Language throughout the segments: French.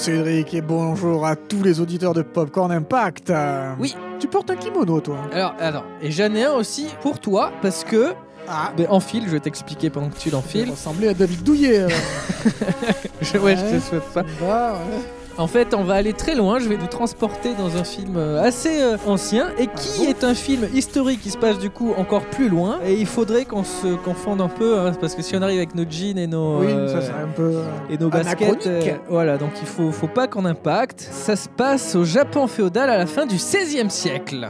Cédric et bonjour à tous les auditeurs de Popcorn Impact. Oui. Tu portes un kimono toi? Alors, alors, et j'en ai un aussi pour toi parce que. Ah. Ben, enfile, je vais t'expliquer pendant que tu Il l'enfiles. ressemblait à David Douillet. Je, ouais, je te souhaite pas. Bah, ouais. En fait, on va aller très loin. Je vais nous transporter dans un film euh, assez euh, ancien et qui bon est un film historique qui se passe du coup encore plus loin. Et il faudrait qu'on se confonde un peu hein, parce que si on arrive avec nos jeans et nos. Oui, euh, ça c'est un peu. et nos baskets, voilà, donc il faut, faut pas qu'on impacte. Ça se passe au Japon féodal à la fin du XVIe siècle.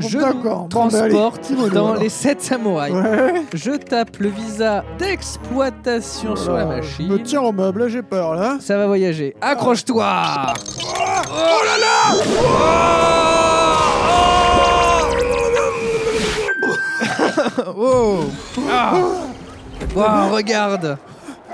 Je nous transporte dans les sept samouraïs. Ouais. Je tape le visa d'exploitation sur la Voilà, machine. Je me tiens au meuble, là, j'ai peur là. Ça va voyager. Accroche-toi Oh là là Oh Ah Wow, regarde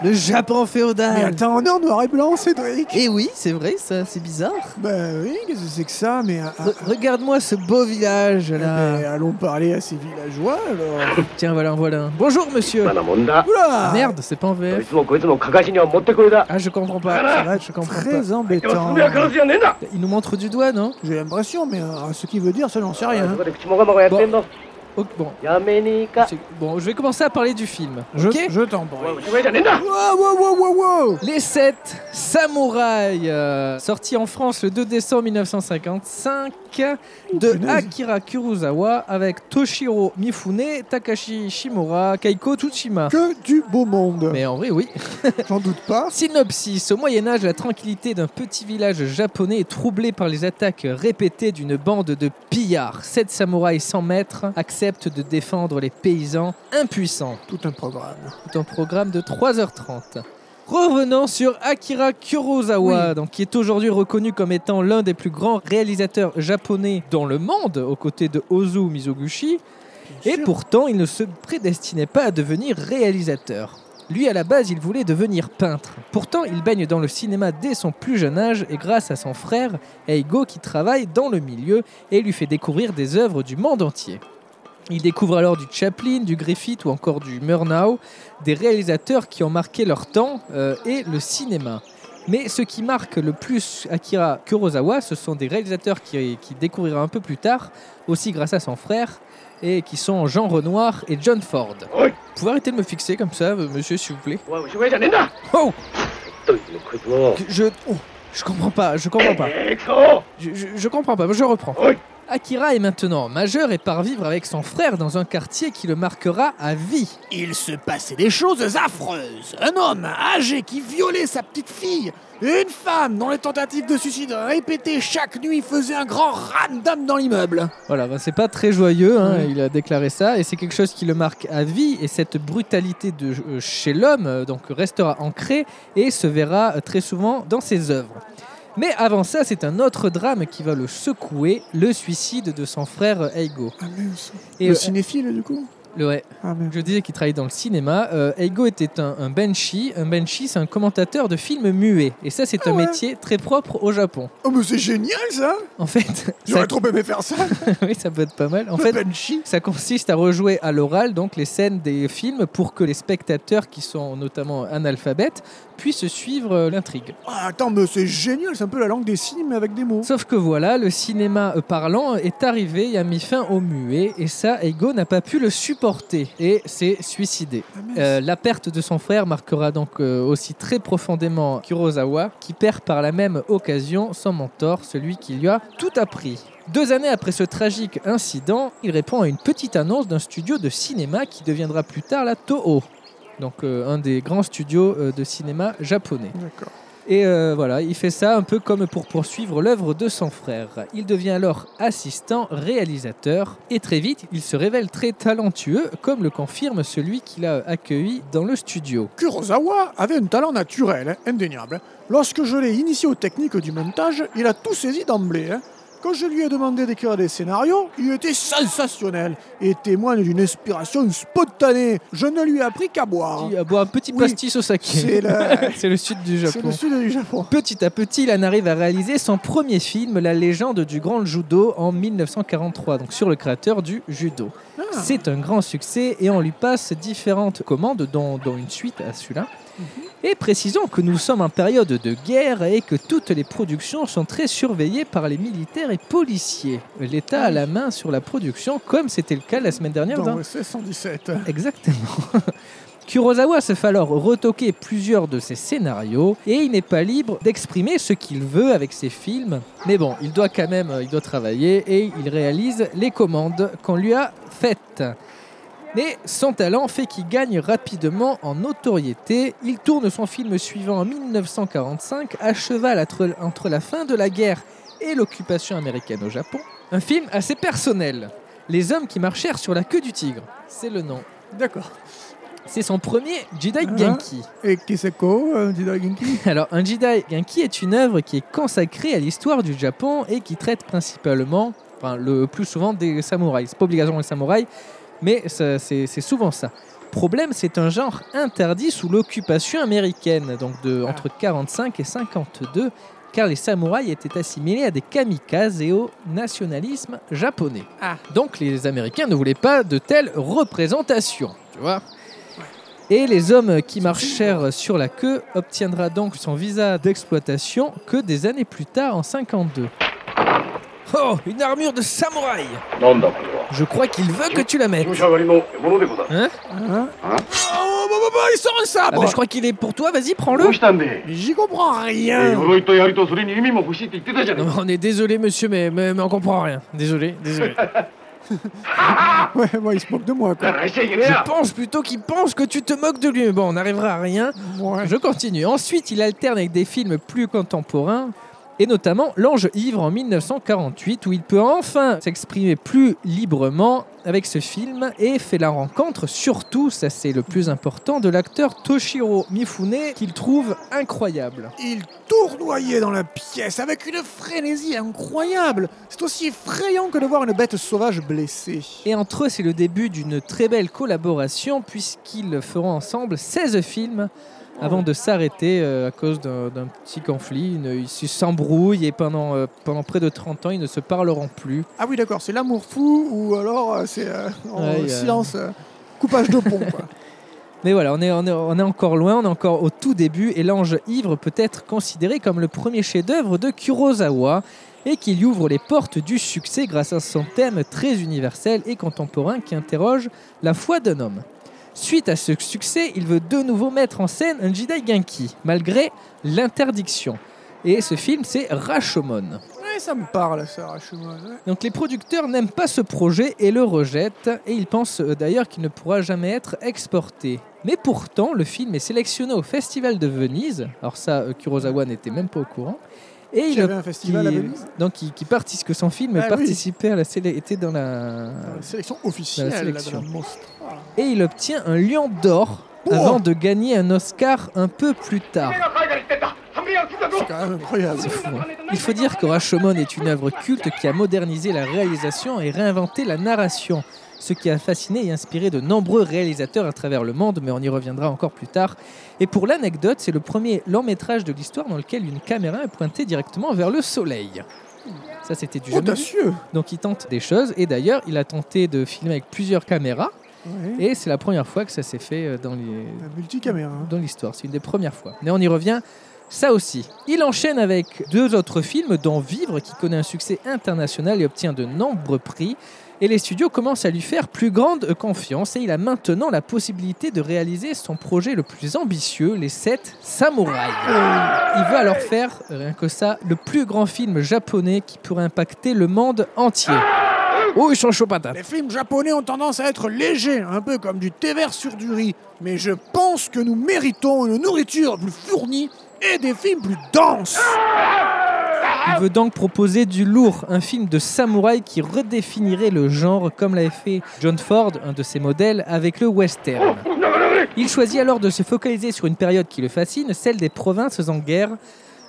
Le Japon Mais féodal attends, on est en noir et blanc, Cédric. Et oui, c'est vrai, ça, c'est bizarre. Bah oui, qu'est-ce que c'est que ça Mais ah, Re- Regarde-moi ce beau village ah, là. mais allons parler à ces villageois alors. Tiens, voilà, en voilà un. Bonjour monsieur なもんだ Oula Merde, c'est pas en どい VF. つもこいつもかかしには持ってこいだ Ah, je comprends pas. Ça va Je comprends pas. Très でも embêtant. つぶやかすじゃねえんだ Il nous montre du doigt, non J'ai l'impression, mais euh, ce qu'il veut dire, ça j'en sais そ rien. こで口もがまがやってんの Ok, bon. Bon, je vais commencer à parler du film. Je, ok je t'en prie. Wow, wow, wow, wow, Les 7 Samouraïs, euh, sorti en France le 2 décembre 1955 de. Akira Kurosawa avec Toshiro Mifune, Takashi Shimura, Kaiko Tsushima. Que du beau monde. Mais en vrai, oui. J'en doute pas. Synopsis. Au Moyen Âge, la tranquillité d'un petit village japonais est troublée par les attaques répétées d'une bande de pillards. Sept samouraïs sans maître de défendre les paysans impuissants. Tout un programme. Tout un programme de 3h30. Revenons sur Akira Kurosawa, Oui. donc, qui est aujourd'hui reconnu comme étant l'un des plus grands réalisateurs japonais dans le monde, aux côtés de Ozu Mizoguchi. Bien Et sûr. pourtant, il ne se prédestinait pas à devenir réalisateur. Lui, à la base, il voulait devenir peintre. Pourtant, il baigne dans le cinéma dès son plus jeune âge et grâce à son frère, Eigo, qui travaille dans le milieu et lui fait découvrir des œuvres du monde entier. Il découvre alors du Chaplin, du Griffith ou encore du Murnau, des réalisateurs qui ont marqué leur temps euh, et le cinéma. Mais ce qui marque le plus Akira Kurosawa, ce sont des réalisateurs qu'il découvrira un peu plus tard, aussi grâce à son frère, et qui sont Jean Renoir et John Ford. Vous pouvez arrêter de me fixer comme ça, euh, monsieur, s'il vous plaît? Oh, oh Je... Comprends pas, je comprends pas. Je, comprends pas, je reprends. Akira est maintenant majeur et part vivre avec son frère dans un quartier qui le marquera à vie. Il se passait des choses affreuses. Un homme âgé qui violait sa petite fille. Une femme dont les tentatives de suicide répétées chaque nuit faisaient un grand ramdam dans l'immeuble. Voilà, bah, c'est pas très joyeux, hein, il a déclaré ça, et c'est quelque chose qui le marque à vie, et cette brutalité de, euh, chez l'homme euh, donc restera ancrée et se verra euh, très souvent dans ses œuvres. Mais avant ça, c'est un autre drame qui va le secouer, le suicide de son frère Eigo. Ah. Et, le euh, cinéphile du coup? le- ouais, Ah je disais qu'il travaillait dans le cinéma. Euh, Eigo était un, un banshee. Un banshee, c'est un commentateur de films muets. Et ça, c'est Ah un ouais. métier très propre au Japon. Oh mais c'est génial ça En fait, ça, J'aurais trop aimé faire ça. oui, ça peut être pas mal. En Le fait, Banshee. Ça consiste à rejouer à l'oral donc les scènes des films pour que les spectateurs qui sont notamment analphabètes puissent suivre euh, l'intrigue. Ah, attends, mais c'est génial, c'est un peu la langue des signes mais avec des mots. Sauf que voilà, le cinéma euh, parlant est arrivé et a mis fin au muet et ça, Eigo n'a pas pu le supporter et s'est suicidé. Ah. Euh, la perte de son frère marquera donc euh, aussi très profondément Kurosawa, qui perd par la même occasion son mentor, celui qui lui a tout appris. Deux années après ce tragique incident, il répond à une petite annonce d'un studio de cinéma qui deviendra plus tard la Toho, donc euh, un des grands studios euh, de cinéma japonais. D'accord. Et euh, voilà, il fait ça un peu comme pour poursuivre l'œuvre de son frère. Il devient alors assistant réalisateur et très vite, il se révèle très talentueux, comme le confirme celui qu'il a accueilli dans le studio. Kurosawa avait un talent naturel, hein, indéniable. Lorsque je l'ai initié aux techniques du montage, il a tout saisi d'emblée. hein. Quand je lui ai demandé d'écrire des scénarios, il était sensationnel et témoigne d'une inspiration spontanée. Je ne lui ai appris qu'à boire. Il boit un petit Oui, pastis au saké. C'est le, sud du Japon. le sud du Japon. Petit à petit, il en arrive à réaliser son premier film, La légende du grand judo, en 1943, donc sur le créateur du judo. C'est un grand succès et on lui passe différentes commandes, dont, dont une suite à celui-là. Et précisons que nous sommes en période de guerre et que toutes les productions sont très surveillées par les militaires et policiers. L'État a la main sur la production, comme c'était le cas la semaine dernière dans Dans OSS 117. Exactement. Kurosawa se fait alors retoquer plusieurs de ses scénarios et il n'est pas libre d'exprimer ce qu'il veut avec ses films. Mais bon, il doit quand même il doit travailler et il réalise les commandes qu'on lui a faites. Mais son talent fait qu'il gagne rapidement en notoriété. Il tourne son film suivant en 1945, à cheval entre, la fin de la guerre et l'occupation américaine au Japon. Un film assez personnel. Les hommes qui marchèrent sur la queue du tigre, c'est le nom. D'accord. C'est son premier Jedi Ah. Genki. Et Kiseko, euh, Jedi Genki? Alors, un Jedi Genki est une œuvre qui est consacrée à l'histoire du Japon et qui traite principalement, enfin, le plus souvent des samouraïs. C'est pas obligatoire les samouraïs, mais c'est souvent ça. Problème, c'est un genre interdit sous l'occupation américaine, donc de, Ah. entre 45 et 52, car les samouraïs étaient assimilés à des kamikazes et au nationalisme japonais. Ah. Donc les Américains ne voulaient pas de telles représentations, tu vois. Et les hommes qui marchèrent sur la queue obtiendra donc son visa d'exploitation que des années plus tard, en 52. Oh, une armure de samouraï なんだこれは Je crois qu'il veut que tu la mettes. 注射狩りの獲物でござる Hein Hein Oh, bah, bah, bah, il sort un ah sabre bah, Je crois qu'il est pour toi, vas-y, ど prends-le. うしたんで Mais J'y comprends え rien 鎧と槍とそれに弓も欲しいって言ってたじゃね Non, え mais on est désolé, monsieur, mais, mais, mais on comprend rien. Désolé, désolé. Ouais, moi, il se moque de moi, だか quoi. らしちゃいけねえ Je や pense plutôt qu'il pense que tu te moques de lui. Mais bon, on n'arrivera à rien. Ouais. Je continue. Ensuite, il alterne avec des films plus contemporains, et notamment L'Ange Ivre en 1948, où il peut enfin s'exprimer plus librement avec ce film et fait la rencontre, surtout, ça c'est le plus important, de l'acteur Toshiro Mifune, qu'il trouve incroyable. Il tournoyait dans la pièce avec une frénésie incroyable. C'est aussi effrayant que de voir une bête sauvage blessée. Et entre eux, c'est le début d'une très belle collaboration, puisqu'ils feront ensemble 16 films avant de s'arrêter euh, à cause d'un petit conflit. Ils se- s'embrouillent et pendant, euh, pendant près de 30 ans, ils ne se parleront plus. Ah oui, d'accord, c'est l'amour fou ou alors euh, c'est en Ouais, silence, coupage de pont, quoi. Mais voilà, on est, on, est, on est encore loin, on est encore au tout début, et L'Ange Ivre peut être considéré comme le premier chef-d'œuvre de Kurosawa, et qu'il ouvre les portes du succès grâce à son thème très universel et contemporain qui interroge la foi d'un homme. Suite à ce succès, il veut de nouveau mettre en scène un Jedi Genki, malgré l'interdiction. Et ce film, c'est Rashomon. Ouais, ça me parle, ça, Rashomon. ouais. Donc les producteurs n'aiment pas ce projet et le rejettent, et ils pensent euh, d'ailleurs qu'il ne pourra jamais être exporté. Mais pourtant, le film est sélectionné au Festival de Venise, alors ça, euh, Kurosawa n'était même pas au courant, et Il il, avait un festival à qui- Venise donc qui, qui participe, que son film Ah oui. participait à la était dans la, Dans la sélection officielle la là, sélection. la Mostra. et il obtient un Lion d'or Oh avant de gagner un Oscar un peu plus tard. C'est quand même incroyable. Hein. Il faut dire que Rashomon est une œuvre culte qui a modernisé la réalisation et réinventé la narration, ce qui a fasciné et inspiré de nombreux réalisateurs à travers le monde, mais on y reviendra encore plus tard. Et pour l'anecdote, c'est le premier long métrage de l'histoire dans lequel une caméra est pointée directement vers le soleil. Ça, c'était du Audacieux. Donc, il tente des choses. Et d'ailleurs, il a tenté de filmer avec plusieurs caméras. Et c'est la première fois que ça s'est fait euh, dans les. Hein. Dans l'histoire. C'est une des premières fois. Mais on y revient ça aussi. Il enchaîne avec deux autres films, dont Vivre, qui connaît un succès international et obtient de nombreux prix. Et les studios commencent à lui faire plus grande confiance et il a maintenant la possibilité de réaliser son projet le plus ambitieux, Les 7 Samouraïs. Il veut alors faire, rien que ça, le plus grand film japonais qui pourrait impacter le monde entier. Oh, ils sont chauds patates. Les films japonais ont tendance à être légers, un peu comme du thé vert sur du riz. Mais je pense que nous méritons une nourriture plus fournie et des films plus denses. Il veut donc proposer du lourd, un film de samouraï qui redéfinirait le genre comme l'avait fait John Ford, un de ses modèles, avec le western. Il choisit alors de se focaliser sur une période qui le fascine, celle des provinces en guerre,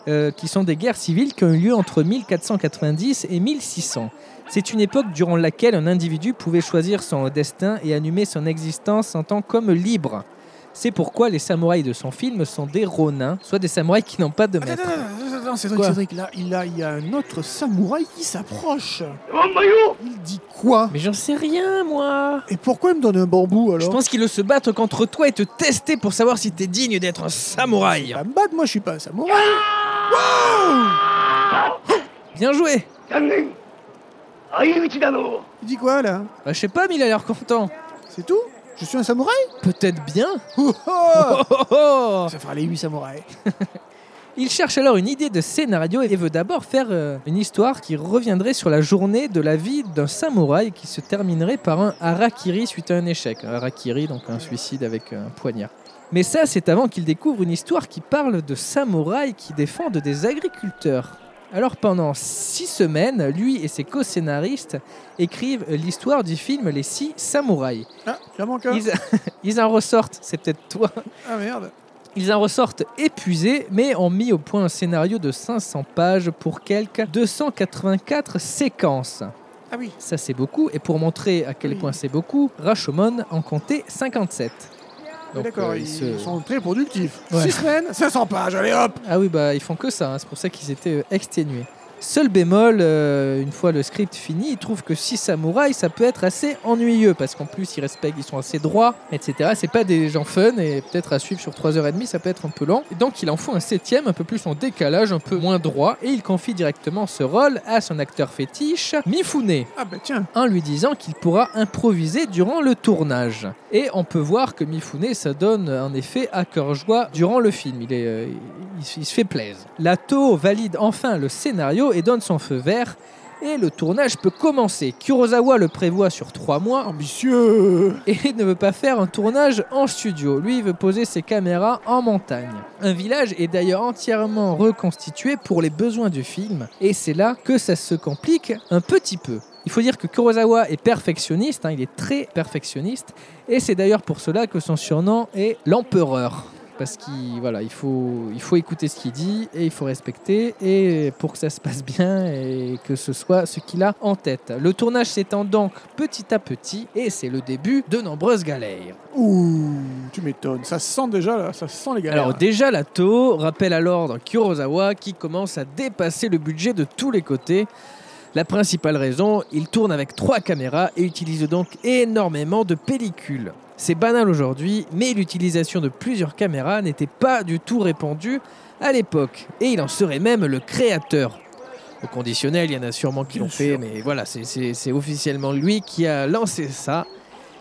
euh, qui sont des guerres civiles qui ont eu lieu entre 1490 et 1600. C'est une époque durant laquelle un individu pouvait choisir son destin et animer son existence en tant qu'homme libre. C'est pourquoi les samouraïs de son film sont des ronins, soit des samouraïs qui n'ont pas de maître. Non, c'est vrai, c'est là, il, y a un autre samouraï qui s'approche. Il dit quoi Mais j'en sais rien, moi. Et pourquoi il me donne un bambou alors Je pense qu'il veut se battre contre toi et te tester pour savoir si t'es digne d'être un samouraï. Pas me battre, moi je suis pas un samouraï. Bien joué. Il dit quoi là? Bah, Je sais pas, mais il a l'air content. C'est tout? Je suis un samouraï Peut-être bien. Oh, oh Oh. Ça fera les 8 samouraïs. Il cherche alors une idée de scénario et veut d'abord faire euh, une histoire qui reviendrait sur la journée de la vie d'un samouraï qui se terminerait par un harakiri suite à un échec. Un harakiri, donc un suicide avec un poignard. Mais ça, c'est avant qu'il découvre une histoire qui parle de samouraïs qui défendent des agriculteurs. Alors pendant six semaines, lui et ses co-scénaristes écrivent l'histoire du film Les Six Samouraïs. Ah, il manque un. Ils, ils en ressortent, c'est peut-être toi, Ah merde. ils en ressortent épuisés, mais ont mis au point un scénario de 500 pages pour quelques 284 séquences. Ah oui. Ça, c'est beaucoup. Et pour montrer à quel Oui. point c'est beaucoup, Rashomon en comptait 57. Donc, D'accord, euh, ils, se- sont très productifs. Ouais. 6 semaines, 500 pages, allez hop Ah oui, bah ils font que ça. hein. C'est pour ça qu'ils étaient euh, exténués. Seul bémol, euh, une fois le script fini, ils trouvent que six samouraïs, ça peut être assez ennuyeux parce qu'en plus ils respectent, ils sont assez droits, etc. C'est pas des gens fun et peut-être à suivre sur 3h30, ça peut être un peu lent. Et donc il en faut un septième, un peu plus en décalage, un peu moins droit, et il confie directement ce rôle à son acteur fétiche, Mifune Ah bah tiens. en lui disant qu'il pourra improviser durant le tournage. Et on peut voir que Mifune, ça donne un effet à cœur joie durant le film. Il, est, euh, il, se- il se fait plaisir. Lato valide enfin le scénario et donne son feu vert. Et le tournage peut commencer. Kurosawa le prévoit sur trois mois Ambitieux et ne veut pas faire un tournage en studio. Lui, il veut poser ses caméras en montagne. Un village est d'ailleurs entièrement reconstitué pour les besoins du film. Et c'est là que ça se complique un petit peu. Il faut dire que Kurosawa est perfectionniste, hein, il est très perfectionniste, et c'est d'ailleurs pour cela que son surnom est l'empereur. Parce qu'il voilà, il faut, il faut écouter ce qu'il dit et il faut respecter et pour que ça se passe bien et que ce soit ce qu'il a en tête. Le tournage s'étend donc petit à petit et c'est le début de nombreuses galères. Ouh, tu m'étonnes. Ça sent déjà, là, ça sent les galères. Alors déjà Lato rappelle à l'ordre Kurosawa qui commence à dépasser le budget de tous les côtés. La principale raison, il tourne avec trois caméras et utilise donc énormément de pellicules. C'est banal aujourd'hui, mais l'utilisation de plusieurs caméras n'était pas du tout répandue à l'époque. Et il en serait même le créateur. Au conditionnel, il y en a sûrement qui l'ont fait, mais voilà, c'est officiellement lui qui a lancé ça.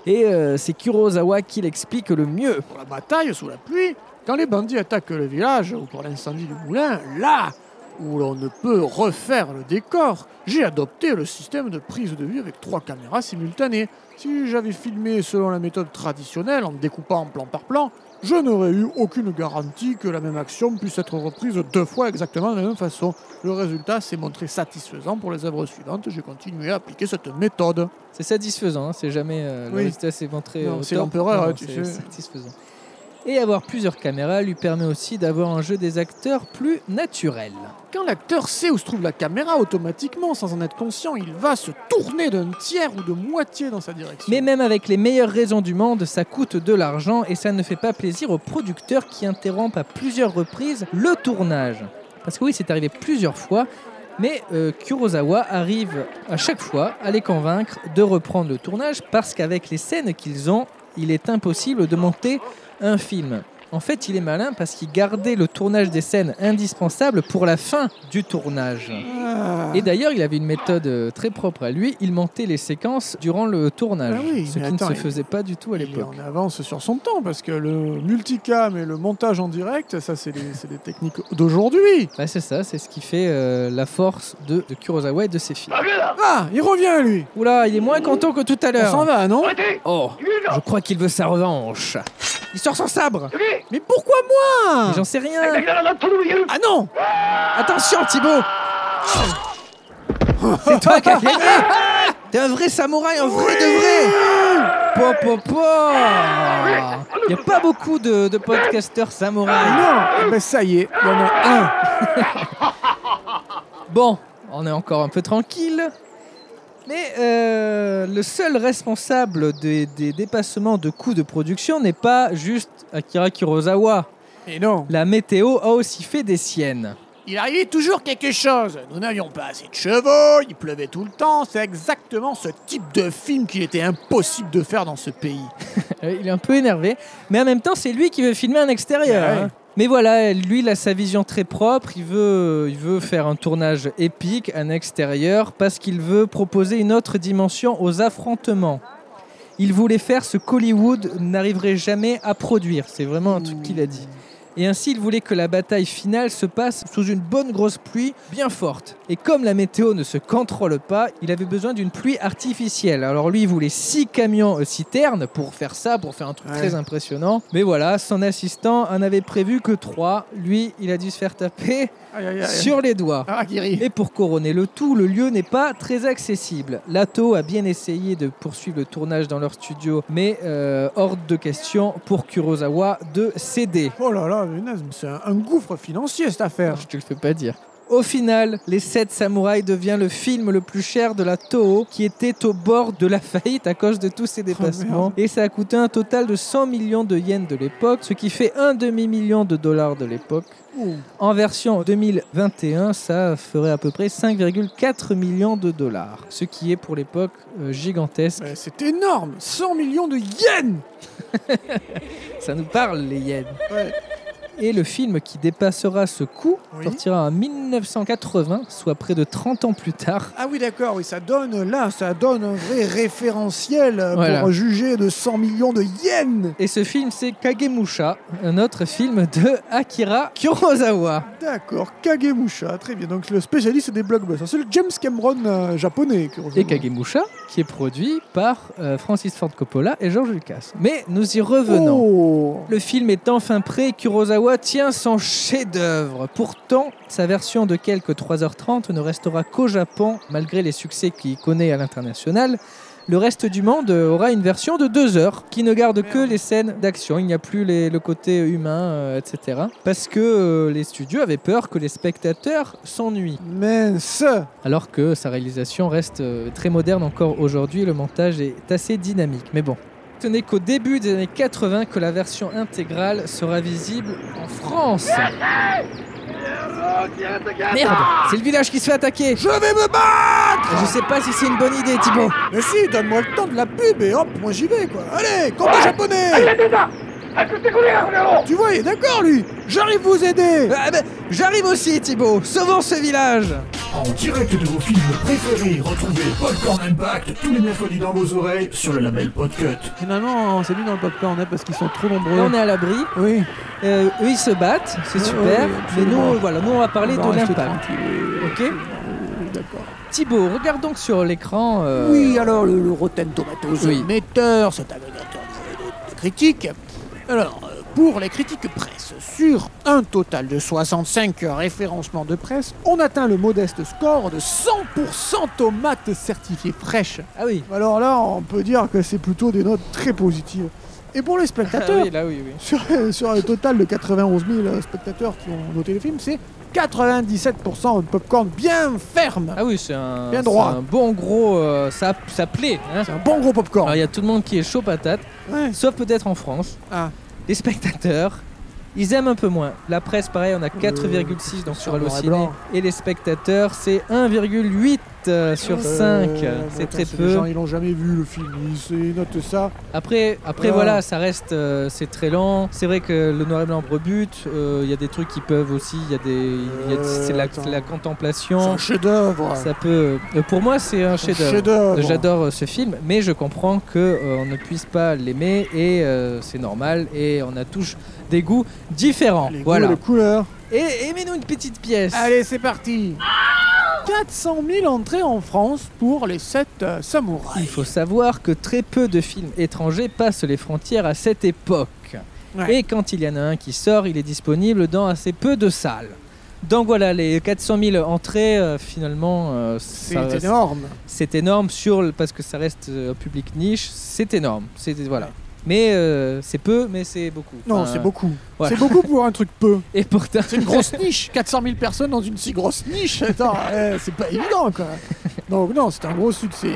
Et euh, c'est Kurosawa qui l'explique le mieux. pour la bataille sous la pluie, quand les bandits attaquent le village ou pour l'incendie du moulin, là où l'on ne peut refaire le décor, j'ai adopté le système de prise de vue avec trois caméras simultanées. Si j'avais filmé selon la méthode traditionnelle, en découpant plan par plan, je n'aurais eu aucune garantie que la même action puisse être reprise deux fois exactement de la même façon. Le résultat s'est montré satisfaisant pour les œuvres suivantes. J'ai continué à appliquer cette méthode. C'est satisfaisant, hein, c'est jamais euh, le Oui. résultat s'est montré. C'est l'empereur, hein, tu c'est sais. satisfaisant. Et avoir plusieurs caméras lui permet aussi d'avoir un jeu des acteurs plus naturel. Quand l'acteur sait où se trouve la caméra, automatiquement, sans en être conscient, il va se tourner d'un tiers ou de moitié dans sa direction. Mais même avec les meilleures raisons du monde, ça coûte de l'argent et ça ne fait pas plaisir aux producteurs qui interrompent à plusieurs reprises le tournage. Parce que oui, c'est arrivé plusieurs fois, mais euh, Kurosawa arrive à chaque fois à les convaincre de reprendre le tournage parce qu'avec les scènes qu'ils ont, il est impossible de monter un film. En fait, il est malin parce qu'il gardait le tournage des scènes indispensables pour la fin du tournage. Ah. Et d'ailleurs, il avait une méthode euh, très propre à lui. Il montait les séquences durant le tournage, ah ce qui ne se faisait pas du tout à l'époque. On avance sur son temps parce que le multicam et le montage en direct, ça, c'est des techniques d'aujourd'hui. Bah, c'est ça, c'est ce qui fait euh, la force de, de, Kurosawa et de ses films. Ah, il revient lui. Oula, il est moins content que tout à l'heure. On s'en va, non Oh, je crois qu'il veut sa revanche. Il sort son sabre. Mais pourquoi moi J'en sais rien. Ah non. Attention Thibaut. C'est toi qui as gagné T'es un vrai samouraï, un vrai de vrai. Po po po. Il n'y a pas beaucoup de, de podcasteurs samouraïs. Ah non. Mais ça y est, il y en a un. Bon, on est encore un peu tranquille. Mais euh, le seul responsable des, des dépassements de coûts de production n'est pas juste Akira Kurosawa. Et non. La météo a aussi fait des siennes. Il arrivait toujours quelque chose. Nous n'avions pas assez de chevaux, il pleuvait tout le temps. C'est exactement ce type de film qu'il était impossible de faire dans ce pays. Il est un peu énervé, mais en même temps, c'est lui qui veut filmer un extérieur. Ouais. hein. Mais voilà, lui, il a sa vision très propre. Il veut, il veut faire un tournage épique, un extérieur, parce qu'il veut proposer une autre dimension aux affrontements. Il voulait faire ce qu'Hollywood n'arriverait jamais à produire. C'est vraiment un truc qu'il a dit. Et ainsi, il voulait que la bataille finale se passe sous une bonne grosse pluie bien forte. Et comme la météo ne se contrôle pas, il avait besoin d'une pluie artificielle. Alors lui, il voulait six camions euh, citernes pour faire ça, pour faire un truc Ouais. très impressionnant. Mais voilà, son assistant en avait prévu que trois. Lui, il a dû se faire taper Aïe, aïe, aïe. sur les doigts. Ah. Et pour couronner le tout, le lieu n'est pas très accessible. Lato a bien essayé de poursuivre le tournage dans leur studio, mais euh, hors de question pour Kurosawa de céder. Oh là là, c'est un, gouffre financier cette affaire. Je te le fais pas dire. Au final, Les 7 Samouraïs devient le film le plus cher de la Toho, qui était au bord de la faillite à cause de tous ses dépassements. merde. et ça a coûté un total de 100 millions de yens de l'époque, ce qui fait un demi-million de dollars de l'époque. En version 2021, ça ferait à peu près 5,4 millions de dollars, ce qui est pour l'époque euh, gigantesque. C'est énorme 100 millions de yens Ça nous parle, les yens. Ouais. Et le film qui dépassera ce coût Oui. sortira en 1980, soit près de 30 ans plus tard. Ah oui, d'accord, oui, ça donne là, ça donne un vrai référentiel euh, Voilà. pour juger de 100 millions de yens. Et ce film, c'est Kagemusha, un autre film de Akira Kurosawa. D'accord, Kagemusha, très bien. Donc le spécialiste des blockbusters, c'est le James Cameron euh, japonais. Kurosawa. Et Kagemusha, qui est produit par euh, Francis Ford Coppola et George Lucas. Mais nous y revenons. Oh. Le film est enfin prêt, Kurosawa tient son chef-d'œuvre. Pourtant, sa version de quelques 3h30 ne restera qu'au Japon, malgré les succès qu'il connaît à l'international. Le reste du monde aura une version de 2 heures qui ne garde que les scènes d'action. Il n'y a plus les- le côté humain, euh, etc. Parce que euh, les studios avaient peur que les spectateurs s'ennuient. Mince Alors que sa réalisation reste euh, très moderne encore aujourd'hui, le montage est assez dynamique. Mais bon, ce n'est qu'au début des années 80 que la version intégrale sera visible en France. Merde, c'est le village qui se fait attaquer. Je vais me battre Je sais pas si c'est une bonne idée, Thibaut. Mais si, donne-moi le temps de la pub et hop, moi j'y vais quoi. Allez, combat japonais 出 tu vois, il est d'accord, lui J'arrive vous aider ah, ben, J'arrive aussi, Thibaut Sauvons ce village En direct de vos films préférés, retrouvez Popcorn Impact tous les mercredis dans vos oreilles sur le label Podcut. Finalement, c'est lui dans le Popcorn, hein, parce qu'ils sont trop nombreux. Là, on est à l'abri. Oui. Euh, eux, ils se battent, c'est super. Mais nous, voilà, nous, on va parler de l'impact. Ok D'accord. Thibaut, regarde donc sur l'écran. Euh, oui, alors le, le Rotten Tomatoes, oui. metteur, cet agrégateur de critiques, alors, euh, pour les critiques presse, sur un total de 65 référencements de presse, on atteint le modeste score de 100% tomates certifiées fraîches. Ah oui. Alors là, on peut dire que c'est plutôt des notes très positives. Et pour les Ah spectateurs, oui, là oui, oui. sur, sur un total de 91 000 spectateurs qui ont noté le film, c'est 97% de popcorn bien ferme. Ah oui, c'est un, Bien droit. un bon gros. euh, ça, ça plaît. hein. C'est un bon gros popcorn. Alors il y a tout le monde qui est chaud patate, Ouais. sauf peut-être en France. Ah. Les spectateurs, ils aiment un peu moins. La presse, pareil, on a 4,6 donc sur Allociné. Et les spectateurs, c'est 1,8 euh, sur 5. Euh, c'est très Les peu. gens, ils l'ont jamais vu le film. Ils, notent ça. Après, après Ah. voilà, ça reste, euh, c'est très lent. C'est vrai que le noir et blanc rebute. Il y a des trucs qui peuvent aussi. Il y a des, c'est la, attends. c'est contemplation. un chef-d'œuvre. Ça peut. pour moi, c'est un chef-d'œuvre. J'adore ce film, mais je comprends que on ne puisse pas l'aimer et c'est normal. Et on a tous des goûts différents. Les goûts, voilà. les couleurs. Et aimez-nous une petite pièce. Allez, c'est parti. 400 000 entrées en France pour les 7 samouraïs. Il faut savoir que très peu de films étrangers passent les frontières à cette époque. Ouais. Et quand il y en a un qui sort, il est disponible dans assez peu de salles. Donc voilà, les 400 000 entrées, euh, finalement, euh, C'est énorme. c'est énorme sur le- parce que ça reste euh, un public niche. C'est énorme. Voilà. Mais euh, c'est peu, mais c'est beaucoup. Non, c'est beaucoup. voilà. C'est beaucoup pour un truc peu. Et pourtant, C'est une grosse niche. 400 000 personnes dans une si grosse niche. Attends, eh, c'est pas évident, quoi. Donc non, c'est un gros succès.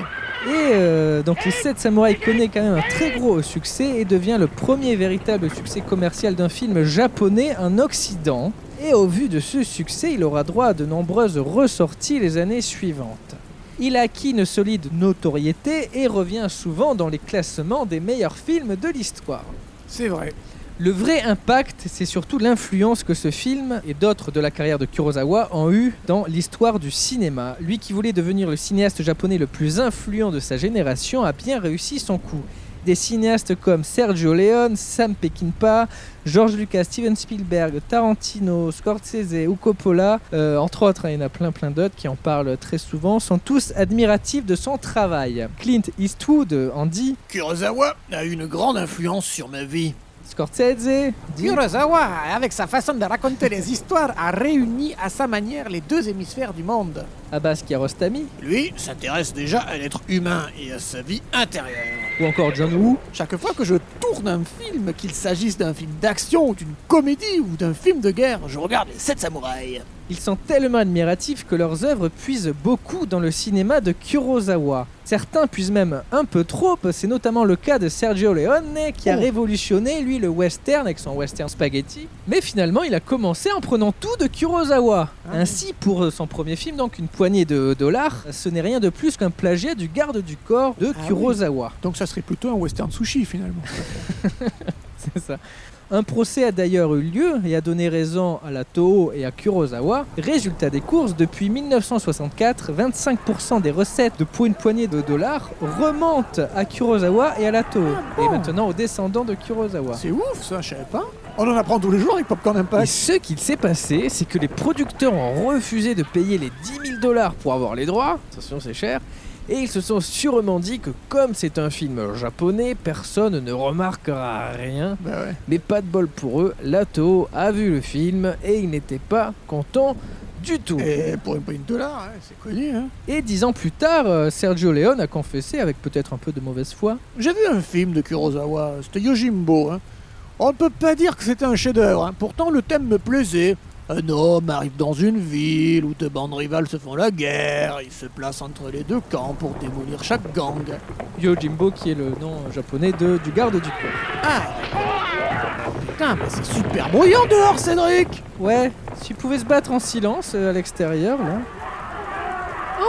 Et euh, donc les 7 samouraïs connaît quand même un très gros succès et devient le premier véritable succès commercial d'un film japonais en Occident. Et au vu de ce succès, il aura droit à de nombreuses ressorties les années suivantes. Il a acquis une solide notoriété et revient souvent dans les classements des meilleurs films de l'histoire. C'est vrai. Le vrai impact, c'est surtout l'influence que ce film et d'autres de la carrière de Kurosawa ont eu dans l'histoire du cinéma. Lui qui voulait devenir le cinéaste japonais le plus influent de sa génération a bien réussi son coup. Des cinéastes comme Sergio Leone, Sam Peckinpah, George Lucas, Steven Spielberg, Tarantino, Scorsese ou Coppola, euh, entre autres, hein, il y en a plein plein d'autres qui en parlent très souvent, sont tous admiratifs de son travail. Clint Eastwood en dit Kurosawa a eu une grande influence sur ma vie. Scorsese dit Kurosawa, avec sa façon de raconter les histoires, a réuni à sa manière les deux hémisphères du monde. Abbas Kiarostami Lui s'intéresse déjà à l'être humain et à sa vie intérieure. ou encore John Woo. Chaque fois que je tourne un film, qu'il s'agisse d'un film d'action, d'une comédie ou d'un film de guerre, je regarde les 7 samouraïs. Ils sont tellement admiratifs que leurs œuvres puisent beaucoup dans le cinéma de Kurosawa. Certains puisent même un peu trop, c'est notamment le cas de Sergio Leone qui a Oh. révolutionné lui le western avec son western spaghetti. Mais finalement il a commencé en prenant tout de Kurosawa. Ah. Ainsi pour son premier film, donc une poignée de dollars, ce n'est rien de plus qu'un plagiat du garde du corps de Ah oui. Kurosawa. Donc ça serait plutôt un western sushi finalement. C'est ça. Un procès a d'ailleurs eu lieu et a donné raison à la Toho et à Kurosawa. Résultat des courses, depuis 1964, 25% des recettes de pour une poignée de dollars remontent à Kurosawa et à la Toho. bon Et maintenant aux descendants de Kurosawa. C'est ouf ça, je savais pas. On en apprend tous les jours avec Popcorn Et Impact. ce qu'il s'est passé, c'est que les producteurs ont refusé de payer les 10 000 dollars pour avoir les droits. Attention, c'est cher. Et ils se sont sûrement dit que comme c'est un film japonais, personne ne remarquera rien. Bah ouais. Mais pas de bol pour eux, Lato a vu le film et il n'était pas content du tout. Et pour une poignée de dollars, hein, c'est connu. Hein. Et dix ans plus tard, euh, Sergio Leone a confessé, avec peut-être un peu de mauvaise foi, J'ai vu un film de Kurosawa, c'était Yojimbo. Hein. On ne peut pas dire que c'était un chef-d'œuvre. hein. Pourtant, le thème me plaisait. Un homme arrive dans une ville où deux bandes rivales se font la guerre. Il se place entre les deux camps pour démolir chaque gang. Yojimbo qui est le nom japonais de, du garde du corps. Ah Putain, mais c'est super bruyant dehors, Cédric Ouais, s'il pouvait se battre en silence euh, à l'extérieur, là.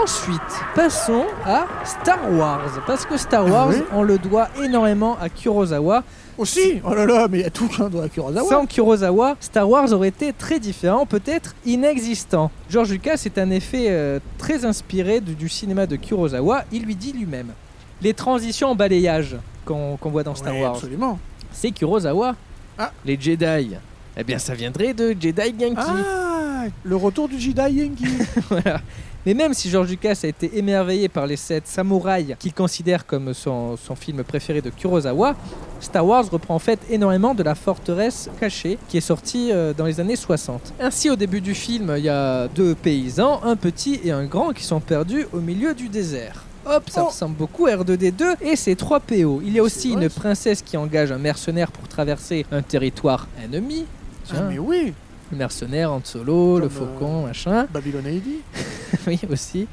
Ensuite, passons à Star Wars. Parce que Star Ah Wars, oui on le doit énormément à Kurosawa. Aussi Oh là là, mais il y a tout qu'un doigt à Kurosawa. Sans Kurosawa, Star Wars aurait été très différent, peut-être inexistant. George Lucas est un effet euh, très inspiré du, du cinéma de Kurosawa. Il lui dit lui-même. Les transitions en balayage qu'on qu'on voit dans Star Ouais, Wars, Absolument. c'est Kurosawa. Ah. Les Jedi, eh bien ça viendrait de Jedi Genki. Ah Le retour du Jedi Yankee. Voilà. Mais même si George Lucas a été émerveillé par les sept samouraïs qu'il considère comme son, son film préféré de Kurosawa, Star Wars reprend en fait énormément de la forteresse cachée qui est sortie euh, dans les années 60. Ainsi, au début du film, il y a deux paysans, un petit et un grand, qui sont perdus au milieu du désert. Hop, ça Oh. ressemble beaucoup à R2D2 et c'est 3 PO. Il y a aussi une princesse qui engage un mercenaire pour traverser un territoire ennemi. Ah, mais oui le mercenaire, Han Solo, le euh, faucon, machin. Babylon oui, aussi.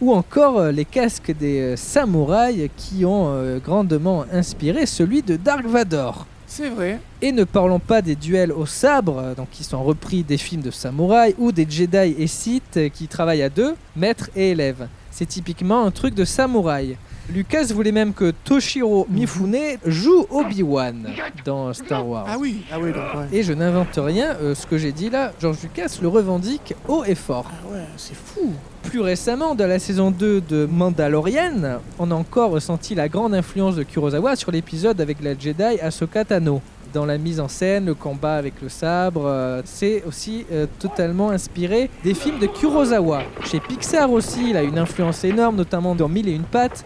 Ou encore euh, les casques des euh, samouraïs qui ont grandement inspiré celui de Dark Vador. C'est vrai. Et ne parlons pas des duels au sabre, donc qui sont repris des films de samouraïs, ou des Jedi et Sith qui travaillent à deux, maître et élève. C'est typiquement un truc de samouraï. Lucas voulait même que Toshiro Mifune joue Obi-Wan dans Star Wars. Ah oui, ah oui, donc ouais. Et je n'invente rien, euh, ce que j'ai dit là, George Lucas le revendique haut et fort. Ah ouais, c'est fou. Plus récemment, dans la saison 2 de Mandalorian, on a encore ressenti la grande influence de Kurosawa sur l'épisode avec la Jedi Ahsoka Tano. Dans la mise en scène, le combat avec le sabre, euh, c'est aussi euh, totalement inspiré des films de Kurosawa. Chez Pixar aussi, il a une influence énorme, notamment dans Mille et une pattes,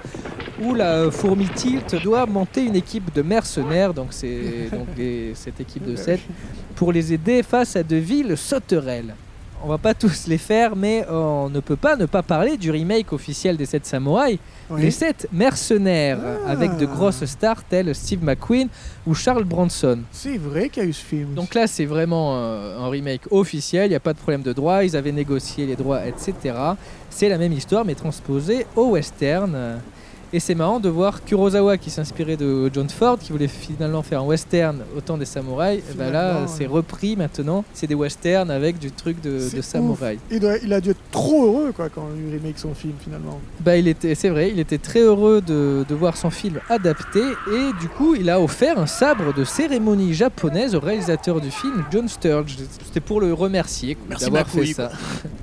où la euh, fourmi Tilt doit monter une équipe de mercenaires, donc cette équipe de 7, pour les aider face à de villes sauterelles. On va pas tous les faire, mais on ne peut pas ne pas parler du remake officiel des 7 samouraïs, Oui. les 7 mercenaires, Ah. avec de grosses stars telles Steve McQueen ou Charles Bronson. C'est vrai qu'il y a eu ce film. Donc là, c'est vraiment euh, un remake officiel, il n'y a pas de problème de droit, ils avaient négocié les droits, etc. C'est la même histoire, mais transposée au western. Et c'est marrant de voir Kurosawa qui s'inspirait de John Ford, qui voulait finalement faire un western au temps des samouraïs. Et ben là, c'est repris maintenant. C'est des westerns avec du truc de, de samouraï. Il, doit- il a dû être trop heureux quoi, quand il remake son film finalement. Bah, il était, c'est vrai, il était très heureux de, de voir son film adapté et du coup, il a offert un sabre de cérémonie japonaise au réalisateur du film, John Sturge. C'était pour le remercier d'avoir fait couille, ça.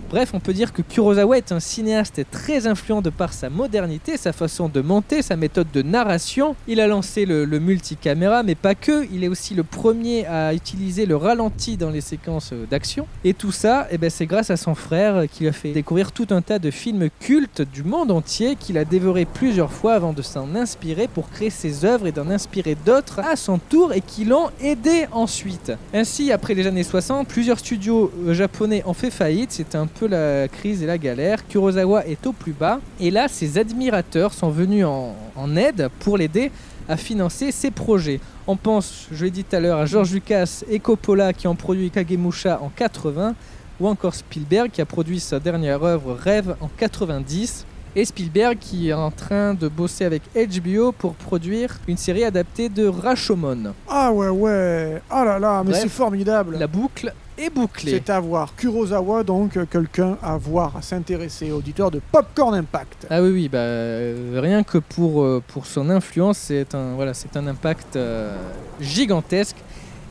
Bref, on peut dire que Kurosawa est un cinéaste très influent de par sa modernité, sa façon de monter, sa méthode de narration. Il a lancé le, multicaméra, mais pas que. Il est aussi le premier à utiliser le ralenti dans les séquences euh, d'action. Et tout ça, eh ben, c'est grâce à son frère qui a fait découvrir tout un tas de films cultes du monde entier qu'il a dévoré plusieurs fois avant de s'en inspirer pour créer ses œuvres et d'en inspirer d'autres à son tour et qui l'ont aidé ensuite. Ainsi, après les années 60, plusieurs studios euh, japonais ont fait faillite. C'était un peu la crise et la galère. Kurosawa est au plus bas. Et là, ses admirateurs sont venus en, en aide pour l'aider à financer ses projets. On pense, je l'ai dit tout à l'heure, à George Lucas et Coppola qui ont produit Kagemusha en 80, ou encore Spielberg qui a produit sa dernière œuvre Rêve en 90. Et Spielberg qui est en train de bosser avec HBO pour produire une série adaptée de Rashomon. Ah ouais ouais, ah là là, mais c'est formidable. La boucle est bouclée. C'est à voir. Kurosawa, donc, euh, quelqu'un à voir, à s'intéresser, auditeur de Popcorn Impact. Ah oui, oui, bah, euh, rien que pour, euh, pour son influence, c'est un, voilà, c'est un impact euh, gigantesque.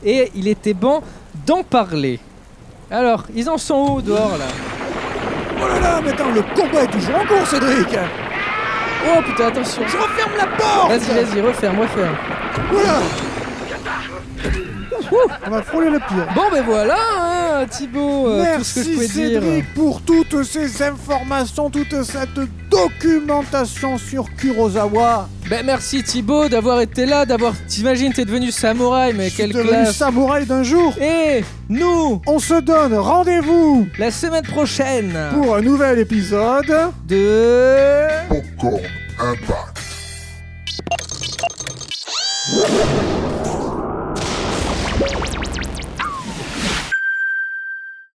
Et il était bon d'en parler. Alors, ils en sont où dehors là? Oh là là, mais attends, le combat est toujours en cours, Cédric Oh putain, attention Je referme la porte Vas-y, vas-y, referme, referme. Voilà On va frôler le pire. Bon, ben voilà, hein, Thibaut, euh, tout ce que je Merci pouvais dire. Cédric pour toutes ces informations, toute cette documentation sur Kurosawa. Ben merci Thibaut d'avoir été là, d'avoir. T'imagines, t'es devenu samouraï, mais Je suis quelle devenu classe samouraï d'un jour. Et nous, On se donne rendez-vous la semaine prochaine, pour un nouvel épisode. de. Popcorn Impact.